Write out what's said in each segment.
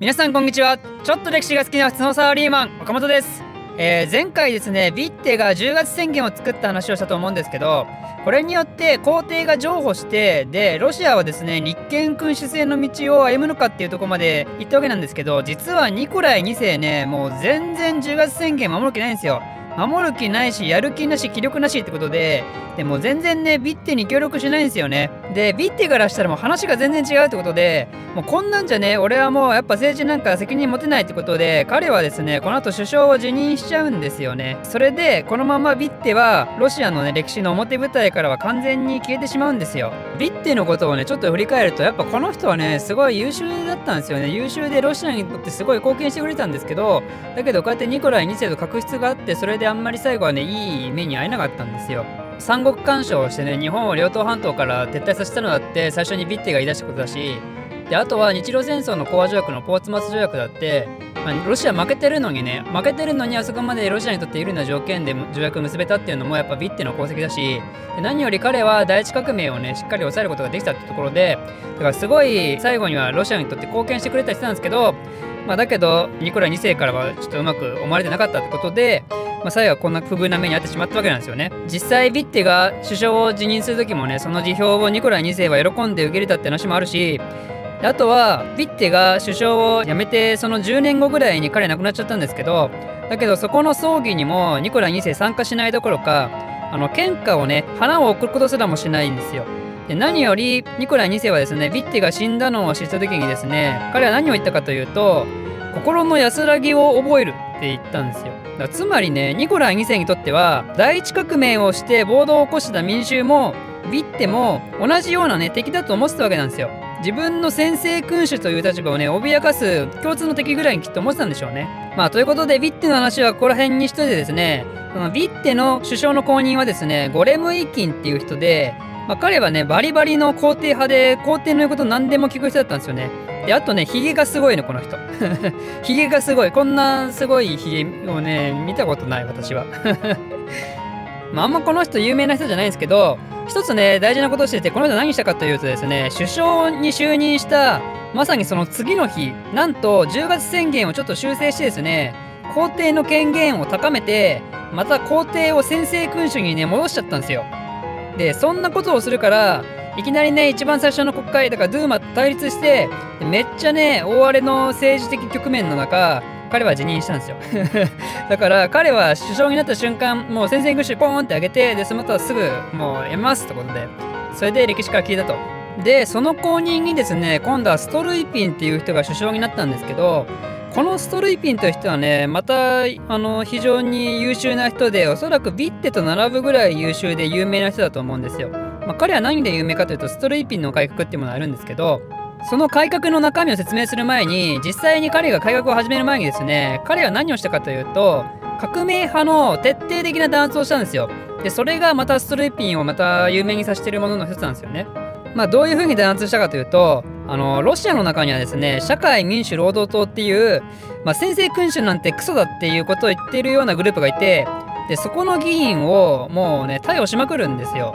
皆さんこんにちは。ちょっと歴史が好きな普通のサラリーマン岡本です、えー前回ですねビッテが10月宣言を作った話をしたと思うんですけどこれによって皇帝が譲歩してでロシアはですね立憲君主制の道を歩むのかっていうとこまで行ったわけなんですけど実はニコライ2世ねもう全然10月宣言守る気ないんですよ。守る気ないしやる気なし気力なしってことででも全然ねビッテに協力しないんですよね。でビッテからしたらもう話が全然違うってことでもうこんなんじゃね俺はもうやっぱ政治なんか責任持てないってことで彼はですねこの後首相を辞任しちゃうんですよね。それでこのままビッテはロシアのね歴史の表舞台からは完全に消えてしまうんですよ。ビッテのことをねちょっと振り返るとやっぱこの人はねすごい優秀だったんですよね。優秀でロシアにとってすごい貢献してくれたんですけどだけどこうやってニコライ2世と確執があってそれであんまり最後はねいい目に遭えなかったんですよ。三国干渉をしてね日本を両党半島から撤退させたのだって最初にビッテが言い出したことだしであとは日露戦争の講和条約のポーツマス条約だって、まあロシア負けてるのにね負けてるのにあそこまでロシアにとって有利な条件で条約を結べたっていうのもやっぱビッテの功績だしで何より彼は第一革命をねしっかり抑えることができたってところでだからすごい最後にはロシアにとって貢献してくれた人なんですけどまあだけどニコライ2世からはちょっとうまく思われてなかったってことでまあ、最後はこんな不遇な目に遭ってしまったわけなんですよね。実際ビッテが首相を辞任する時もねその辞表をニコライ2世は喜んで受け入れたって話もあるしあとはビッテが首相を辞めてその10年後ぐらいに彼亡くなっちゃったんですけどだけどそこの葬儀にもニコライ2世参加しないどころかあの献花をね花を送ることすらもしないんですよ。で何よりニコライ2世はですねビッテが死んだのを知った時にですね彼は何を言ったかというと心の安らぎを覚えるって言ったんですよ。だつまりねニコライ2世にとっては第一革命をして暴動を起こした民衆もビッテも同じようなね敵だと思ってたわけなんですよ。自分の先制君主という立場をね脅かす共通の敵ぐらいにきっと思ってたんでしょうね。まあということでビッテの話はここら辺にしといてですねそのビッテの首相の後任はですねゴレムイキンっていう人でまあ、彼はねバリバリの皇帝派で皇帝の言うこと何でも聞く人だったんですよね。であとねヒゲがすごいのこの人。ヒゲがすごい。こんなすごいヒゲをね見たことない私は。まああんまこの人有名な人じゃないんですけど一つね大事なことをしててこの人何したかというとですね首相に就任したまさにその次の日なんと10月宣言をちょっと修正してですね皇帝の権限を高めてまた皇帝を先制君主にね戻しちゃったんですよ。でそんなことをするからいきなりね一番最初の国会だからドゥーマと対立してめっちゃね大荒れの政治的局面の中彼は辞任したんですよ。だから彼は首相になった瞬間もう先制君主ポーンって上げてでその後はすぐもうやめますってことでそれで歴史から聞いたと。でその後任にですね今度はストルイピンっていう人が首相になったんですけどこのストルイピンという人はねまたあの非常に優秀な人でおそらくビッテと並ぶぐらい優秀で有名な人だと思うんですよ。まあ、彼は何で有名かというとストルイピンの改革っていうものがあるんですけどその改革の中身を説明する前に実際に彼が改革を始める前にですね彼は何をしたかというと革命派の徹底的な弾圧をしたんですよ。でそれがまたストルイピンをまた有名にさせてるものの一つなんですよね。まあ、どういうふうに弾圧したかというとあのロシアの中にはですね社会民主労働党っていう、まあ、先制君主なんてクソだっていうことを言ってるようなグループがいてでそこの議員をもうね逮捕しまくるんですよ。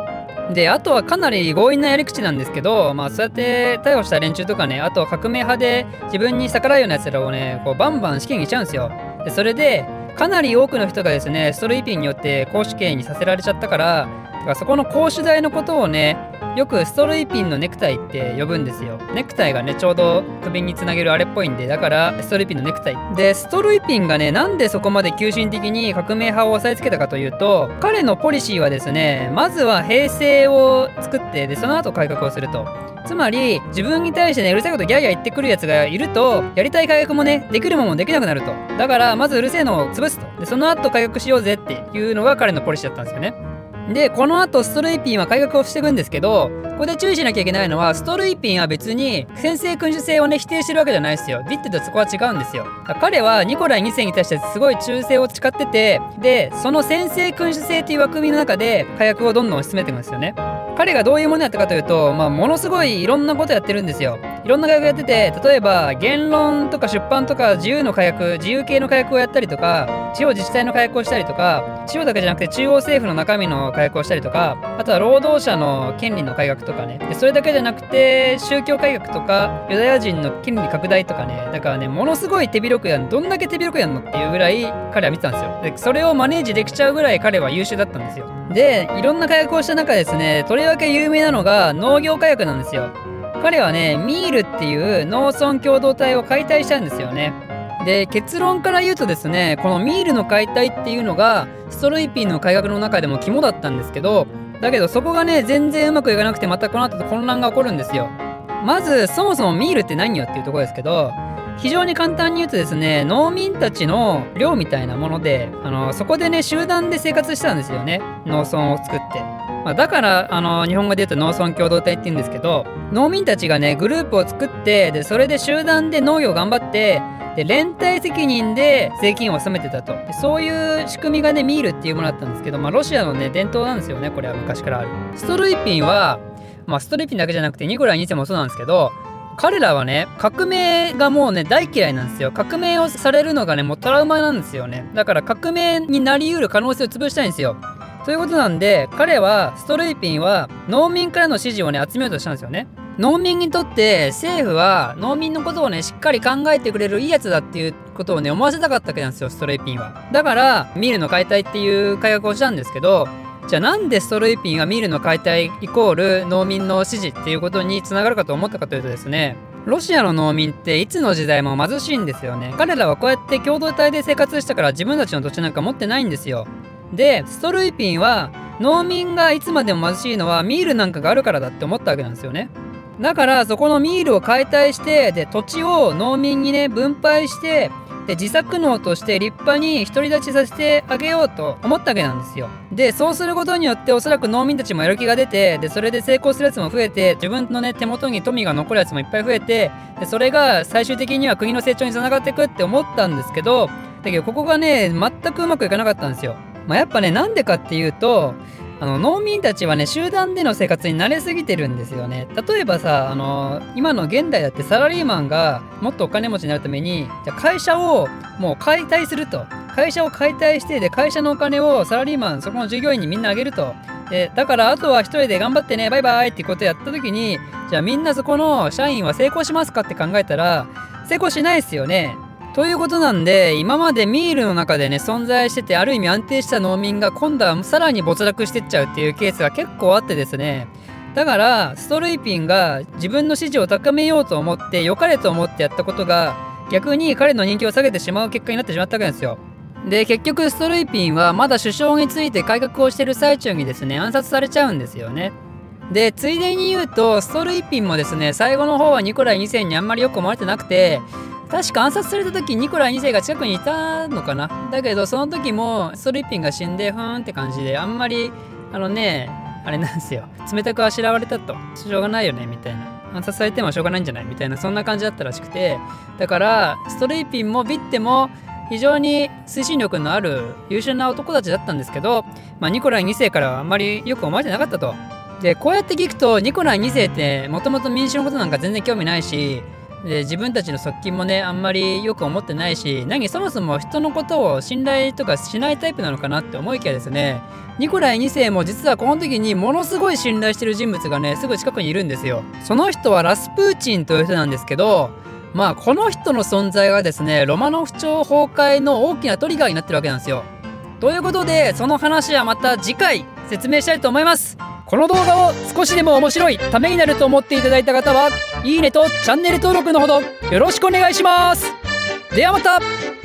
であとはかなり強引なやり口なんですけど、まあ、そうやって逮捕した連中とかねあとは革命派で自分に逆らうようなやつらをねこうバンバン死刑にしちゃうんですよ。でそれでかなり多くの人がですねストルイピンによって公死刑にさせられちゃったからだからそこの公主代のことをねよくストルイピンのネクタイって呼ぶんですよ。ネクタイがね、ちょうど首につなげるあれっぽいんで、だからストルイピンのネクタイ。で、ストルイピンがね、なんでそこまで急進的に革命派を押さえつけたかというと、彼のポリシーはですね、まずは平成を作って、で、その後改革をすると。つまり自分に対してねうるさいことギャーギャー言ってくるやつがいるとやりたい改革もねできるものもできなくなるとだからまずうるせえのを潰すとでその後改革しようぜっていうのが彼のポリシーだったんですよねでこの後ストレイピンは改革をしていくんですけどここで注意しなきゃいけないのはストルイピンは別に先制君主制をね否定してるわけじゃないですよ。ビッテとそこは違うんですよ。彼はニコライ2世に対してすごい忠誠を誓っててでその先制君主制という枠組みの中で改革をどんどん進めていくんですよね。彼がどういうものやったかというと、まあ、ものすごいいろんなことやってるんですよ。いろんな改革やってて例えば言論とか出版とか自由の改革自由系の改革をやったりとか地方自治体の改革をしたりとか地方だけじゃなくて中央政府の中身の改革をしたりとかあとは労働者の権利の改革とかね。でそれだけじゃなくて宗教改革とかユダヤ人の権利拡大とかね。だからねものすごい手広くやんどんだけ手広くやんのっていうぐらい彼は見てたんですよ。でそれをマネージできちゃうぐらい彼は優秀だったんですよ。でいろんな改革をした中ですねとりわけ有名なのが農業改革なんですよ。彼はねミールっていう農村共同体を解体したんですよね。で結論から言うとですねこのミールの解体っていうのがストロイピンの改革の中でも肝だったんですけどだけどそこがね全然うまくいかなくてまたこの後混乱が起こるんですよ。まずそもそもミールって何よっていうところですけど非常に簡単に言うとですね農民たちの寮みたいなものであのそこでね集団で生活したんですよね。農村を作って、まあ、だからあの日本語で言うと農村共同体って言うんですけど農民たちがねグループを作ってでそれで集団で農業を頑張ってで連帯責任で税金を納めてたと。でそういう仕組みがねミールっていうものだったんですけど、まあ、ロシアのね伝統なんですよねこれは昔からある。ストルイピンは、まあ、ストルイピンだけじゃなくてニコライ2世もそうなんですけど彼らはね革命がもうね大嫌いなんですよ。革命をされるのがねもうトラウマなんですよね。だから革命になりうる可能性を潰したいんですよ。ということなんで彼はストルイピンは農民からの支持をね集めようとしたんですよね。農民にとって政府は農民のことをねしっかり考えてくれるいいやつだっていうことをね思わせたかったわけなんですよストレイピンは。だからミールの解体っていう改革をしたんですけどじゃあなんでストレイピンがミールの解体イコール農民の支持っていうことにつながるかと思ったかというとですねロシアの農民っていつの時代も貧しいんですよね。彼らはこうやって共同体で生活したから自分たちの土地なんか持ってないんですよ。でストルイピンは農民がいつまでも貧しいのはミールなんかがあるからだって思ったわけなんですよね。だからそこのミールを解体してで土地を農民にね分配してで自作農として立派に独り立ちさせてあげようと思ったわけなんですよ。でそうすることによっておそらく農民たちもやる気が出てでそれで成功するやつも増えて自分のね手元に富が残るやつもいっぱい増えてでそれが最終的には国の成長につながっていくって思ったんですけどだけどここがね全くうまくいかなかったんですよ。まあ、やっぱねなんでかっていうとあの農民たちはね集団での生活に慣れすぎてるんですよね。例えばさあの今の現代だってサラリーマンがもっとお金持ちになるためにじゃ会社をもう解体すると。会社を解体してで会社のお金をサラリーマンそこの従業員にみんなあげると。でだからあとは一人で頑張ってねバイバイってことやった時にじゃあみんなそこの社員は成功しますかって考えたら成功しないですよね。ということなんで今までミールの中でね存在しててある意味安定した農民が今度はさらに没落してっちゃうっていうケースが結構あってですねだからストルイピンが自分の支持を高めようと思って良かれと思ってやったことが逆に彼の人気を下げてしまう結果になってしまったわけですよ。で結局ストルイピンはまだ首相について改革をしてる最中にですね暗殺されちゃうんですよね。でついでに言うとストルイピンもですね最後の方はニコライ2世にあんまりよく思われてなくて確か暗殺された時ニコライ2世が近くにいたのかな。だけどその時もストリッピンが死んでふーんって感じであんまりあのねあれなんですよ。冷たくあしらわれたと。しょうがないよねみたいな。暗殺されてもしょうがないんじゃない？みたいなそんな感じだったらしくて。だからストリッピンもビッテも非常に推進力のある優秀な男たちだったんですけど、まあ、ニコライ2世からはあんまりよく思われてなかったと。でこうやって聞くとニコライ2世ってもともと民主のことなんか全然興味ないしで自分たちの側近もねあんまりよく思ってないし何そもそも人のことを信頼とかしないタイプなのかなって思いきやですねニコライ2世も実はこの時にものすごい信頼してる人物がねすぐ近くにいるんですよ。その人はラスプーチンという人なんですけどまあこの人の存在がですねロマノフ朝崩壊の大きなトリガーになってるわけなんですよ。ということでその話はまた次回説明したいと思います。この動画を少しでも面白いためになると思っていただいた方はいいねとチャンネル登録のほどよろしくお願いします。ではまた。